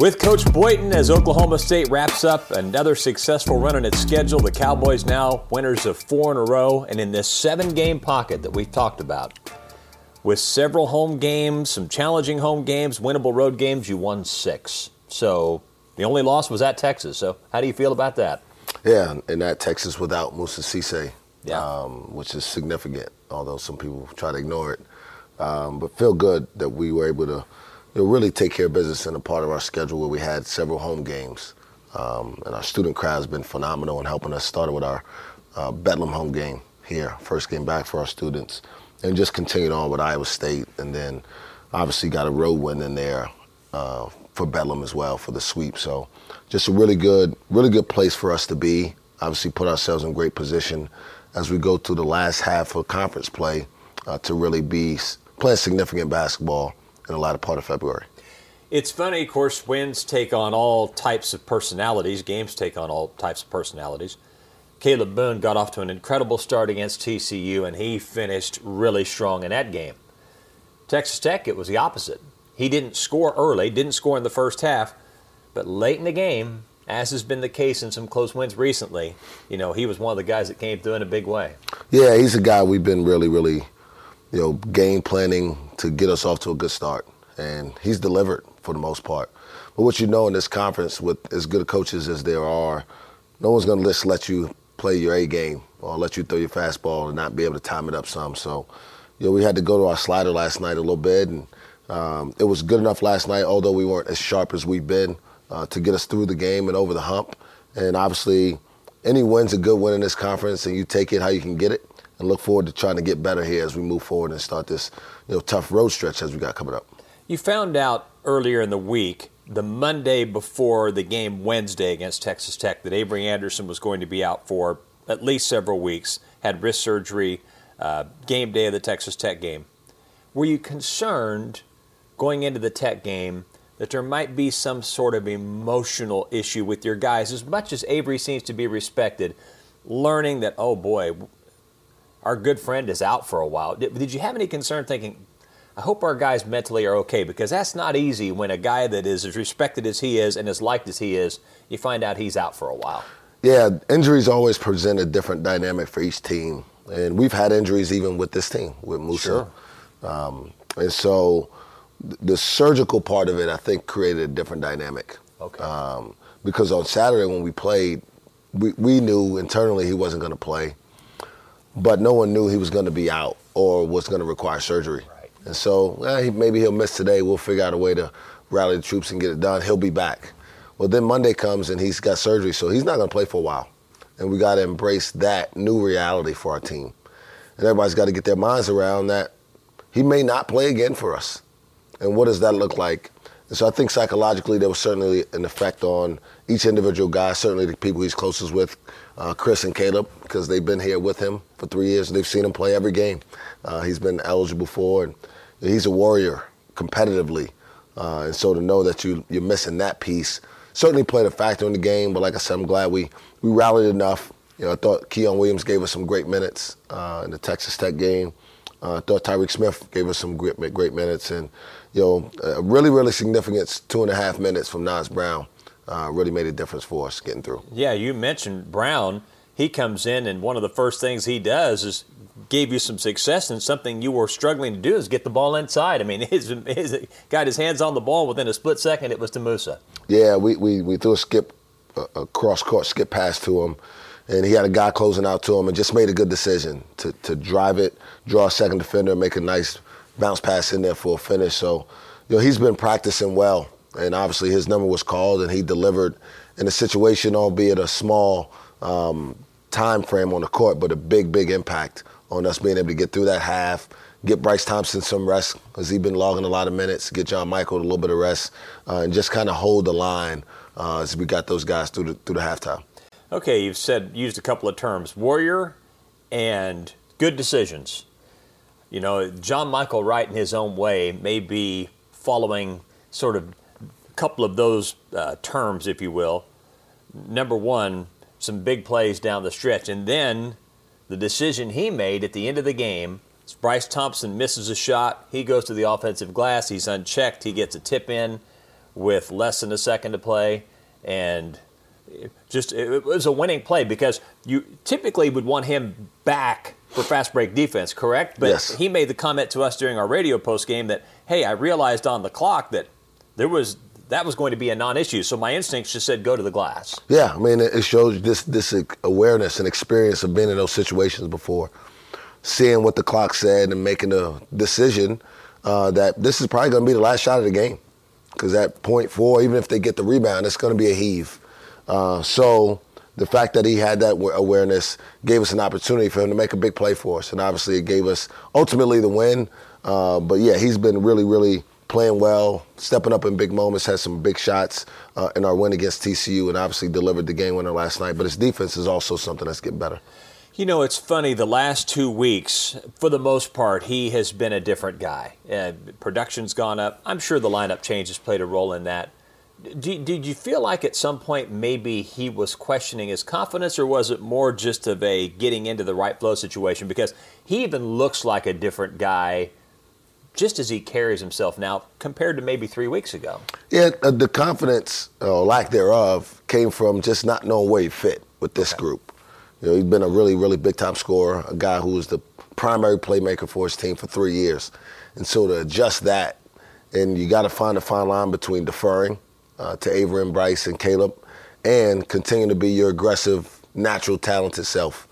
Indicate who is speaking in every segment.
Speaker 1: With Coach Boynton as Oklahoma State wraps up another successful run on its schedule, the Cowboys now winners of four in a row and in this seven game pocket that we've talked about. With several home games, some challenging home games, winnable road games, you won six. So the only loss was at Texas. So how do you feel about that?
Speaker 2: Yeah, and that Texas without Moussa Cisse,
Speaker 1: Yeah.
Speaker 2: um, which is significant, although some people try to ignore it. Um, but feel good that we were able to know, really take care of business in a part of our schedule where we had several home games. Um, and our student crowd has been phenomenal in helping us. Started with our uh, Bedlam home game here, first game back for our students, and just continued on with Iowa State, and then obviously got a road win in there uh, for Bedlam as well for the sweep. So just a really good, really good place for us to be. Obviously, put ourselves in great position as we go through the last half of conference play uh, to really be playing significant basketball in the latter part of February.
Speaker 1: It's funny, of course, wins take on all types of personalities, games take on all types of personalities. Kalib Boone got off to an incredible start against TCU, and he finished really strong in that game. Texas Tech, it was the opposite. He didn't score early, didn't score in the first half, but late in the game, as has been the case in some close wins recently, you know, he was one of the guys that came through in a big way.
Speaker 2: Yeah, he's a guy we've been really, really, you know, game planning to get us off to a good start, and he's delivered for the most part. But what you know in this conference, with as good coaches as there are, no one's going to just let you play your A game or let you throw your fastball and not be able to time it up some. So, you know, we had to go to our slider last night a little bit, and um, it was good enough last night, although we weren't as sharp as we've been, uh, to get us through the game and over the hump. And obviously, any win's a good win in this conference, and you take it how you can get it, and look forward to trying to get better here as we move forward and start this, you know, tough road stretch as we got coming up.
Speaker 1: You found out earlier in the week, the Monday before the game Wednesday against Texas Tech, that Avery Anderson was going to be out for at least several weeks, had wrist surgery, uh, game day of the Texas Tech game. Were you concerned going into the Tech game that there might be some sort of emotional issue with your guys, as much as Avery seems to be respected, learning that, oh boy, our good friend is out for a while? Did, did you have any concern thinking, I hope our guys mentally are okay because that's not easy when a guy that is as respected as he is and as liked as he is, you find out he's out for a while.
Speaker 2: Yeah, injuries always present a different dynamic for each team, and we've had injuries even with this team with Moussa. Um, and so, th- the surgical part of it, I think, created a different dynamic.
Speaker 1: Okay.
Speaker 2: Um, because on Saturday when we played, we, we knew internally he wasn't going to play, but no one knew he was going to be out or was going to require surgery.
Speaker 1: Right.
Speaker 2: And so, eh, he, maybe he'll miss today. We'll figure out a way to rally the troops and get it done. He'll be back. Well, then Monday comes and he's got surgery, so he's not going to play for a while. And we got to embrace that new reality for our team. And everybody's got to get their minds around that he may not play again for us. And what does that look like? And so I think psychologically there was certainly an effect on each individual guy, certainly the people he's closest with, uh, Chris and Kalib, because they've been here with him for three years and they've seen him play every game. Uh, he's been eligible for, and he's a warrior competitively. Uh, and so to know that you, you're missing that piece certainly played a factor in the game. But like I said, I'm glad we, we rallied enough. You know, I thought Keon Williams gave us some great minutes uh, in the Texas Tech game. Uh, I thought Tyreek Smith gave us some great, great minutes. And, you know, a really, really significant two and a half minutes from Naz Brown uh, really made a difference for us getting through.
Speaker 1: Yeah, you mentioned Brown. He comes in, and one of the first things he does is gave you some success and something you were struggling to do is get the ball inside. I mean, his, his got his hands on the ball within a split second. It was to Moussa.
Speaker 2: Yeah, we, we, we threw a skip, a, a cross court skip pass to him, and he had a guy closing out to him and just made a good decision to, to drive it, draw a second defender, make a nice bounce pass in there for a finish. So, you know, he's been practicing well, and obviously his number was called, and he delivered in a situation, albeit a small um, time frame on the court, but a big, big impact on us being able to get through that half, get Bryce Thompson some rest because he's been logging a lot of minutes, get John Michael a little bit of rest, uh, and just kind of hold the line uh, as we got those guys through the, through the halftime.
Speaker 1: Okay, you've said used a couple of terms, warrior and good decisions. You know, John Michael Wright in his own way may be following sort of a couple of those uh, terms, if you will. Number one, some big plays down the stretch, and then the decision he made at the end of the game. Bryce Thompson misses a shot. He goes to the offensive glass. He's unchecked. He gets a tip in with less than a second to play. And just it was a winning play because you typically would want him back for fast break defense, correct? But
Speaker 2: yes.
Speaker 1: he made the comment to us during our radio post game that, hey, I realized on the clock that there was that was going to be a non-issue. So my instincts just said go to the glass.
Speaker 2: Yeah, I mean it shows this this awareness and experience of being in those situations before, seeing what the clock said and making a decision uh, that this is probably going to be the last shot of the game, because at point four, even if they get the rebound, it's going to be a heave. Uh, so the fact that he had that awareness gave us an opportunity for him to make a big play for us, and obviously it gave us ultimately the win. Uh, but yeah, he's been really, really playing well, stepping up in big moments, had some big shots uh, in our win against TCU, and obviously delivered the game winner last night. But his defense is also something that's getting better.
Speaker 1: You know, it's funny. The last two weeks, for the most part, he has been a different guy. Uh, production's gone up. I'm sure the lineup changes played a role in that. Did, did you feel like at some point maybe he was questioning his confidence, or was it more just of a getting into the right flow situation? Because he even looks like a different guy just as he carries himself now compared to maybe three weeks ago.
Speaker 2: Yeah, uh, the confidence or lack thereof came from just not knowing where he fit with this okay. group. You know, he's been a really, really big time scorer, a guy who was the primary playmaker for his team for three years. And so to adjust that, and you got to find a fine line between deferring uh, to Avery and Bryce and Kalib and continue to be your aggressive, natural, talented self.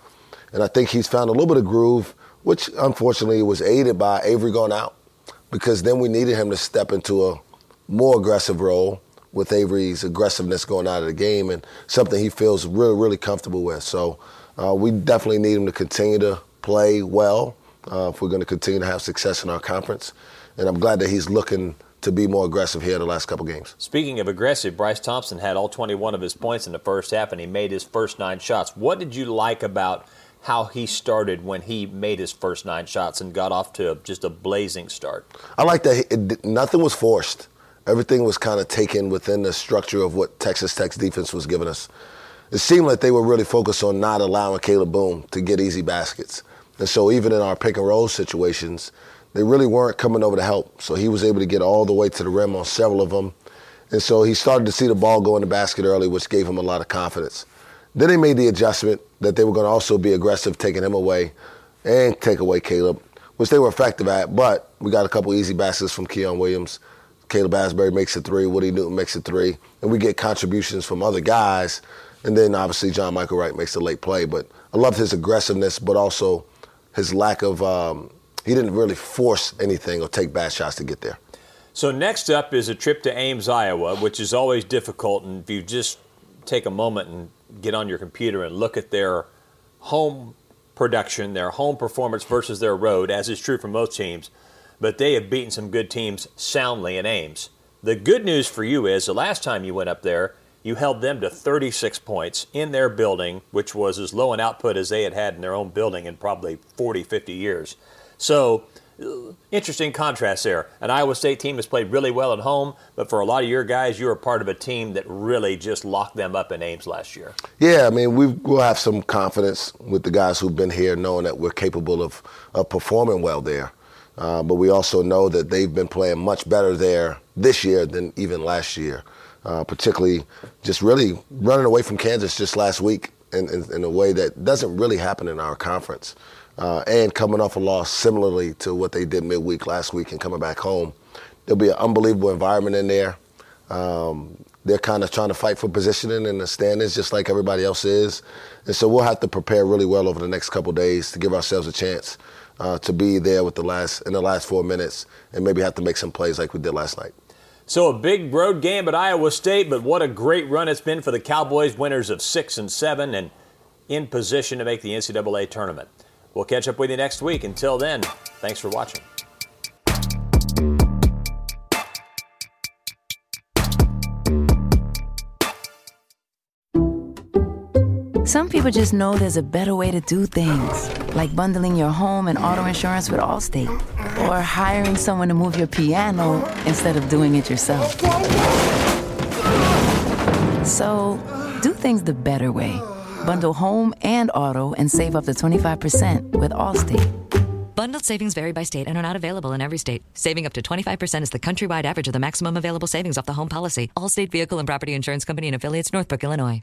Speaker 2: And I think he's found a little bit of groove, which unfortunately was aided by Avery going out because then we needed him to step into a more aggressive role with Avery's aggressiveness going out of the game and something he feels really, really comfortable with. So uh, we definitely need him to continue to play well uh, if we're going to continue to have success in our conference. And I'm glad that he's looking to be more aggressive here the last couple games.
Speaker 1: Speaking of aggressive, Bryce Thompson had all 21 of his points in the first half and he made his first nine shots. What did you like about – how he started when he made his first nine shots and got off to just a blazing start.
Speaker 2: I like that it, nothing was forced. Everything was kind of taken within the structure of what Texas Tech's defense was giving us. It seemed like they were really focused on not allowing Kalib Boone to get easy baskets. And so even in our pick and roll situations, they really weren't coming over to help. So he was able to get all the way to the rim on several of them. And so he started to see the ball go in the basket early, which gave him a lot of confidence. Then they made the adjustment that they were going to also be aggressive, taking him away and take away Kalib, which they were effective at. But we got a couple easy baskets from Keon Williams. Caleb Asberry makes a three. Woody Newton makes a three. And we get contributions from other guys. And then obviously John Michael Wright makes a late play. But I loved his aggressiveness, but also his lack of, um, he didn't really force anything or take bad shots to get there.
Speaker 1: So next up is a trip to Ames, Iowa, which is always difficult. And if you just take a moment and get on your computer and look at their home production, their home performance versus their road, as is true for most teams, but they have beaten some good teams soundly in Ames. The good news for you is the last time you went up there, you held them to 36 points in their building, which was as low an output as they had had in their own building in probably 40, 50 years. So interesting contrast there. An Iowa State team has played really well at home, but for a lot of your guys, you were part of a team that really just locked them up in Ames last year.
Speaker 2: Yeah, I mean, we will have some confidence with the guys who've been here, knowing that we're capable of, of performing well there. Uh, but we also know that they've been playing much better there this year than even last year. Uh, particularly, just really running away from Kansas just last week in, in, in a way that doesn't really happen in our conference uh, and coming off a loss similarly to what they did midweek last week and coming back home. There'll be an unbelievable environment in there. Um, they're kind of trying to fight for positioning in the standings just like everybody else is. And so we'll have to prepare really well over the next couple days to give ourselves a chance uh, to be there with the last in the last four minutes and maybe have to make some plays like we did last night.
Speaker 1: So a big road game at Iowa State, but what a great run it's been for the Cowboys, winners of six and seven, and in position to make the NCAA tournament. We'll catch up with you next week. Until then, thanks for watching.
Speaker 3: Some people just know there's a better way to do things, like bundling your home and auto insurance with Allstate, or hiring someone to move your piano instead of doing it yourself. So, do things the better way Bundle home and auto and save up to 25% with Allstate.
Speaker 4: Bundled savings vary by state and are not available in every state. Saving up to 25% is the countrywide average of the maximum available savings off the home policy. Allstate Vehicle and Property Insurance Company and affiliates, Northbrook, Illinois.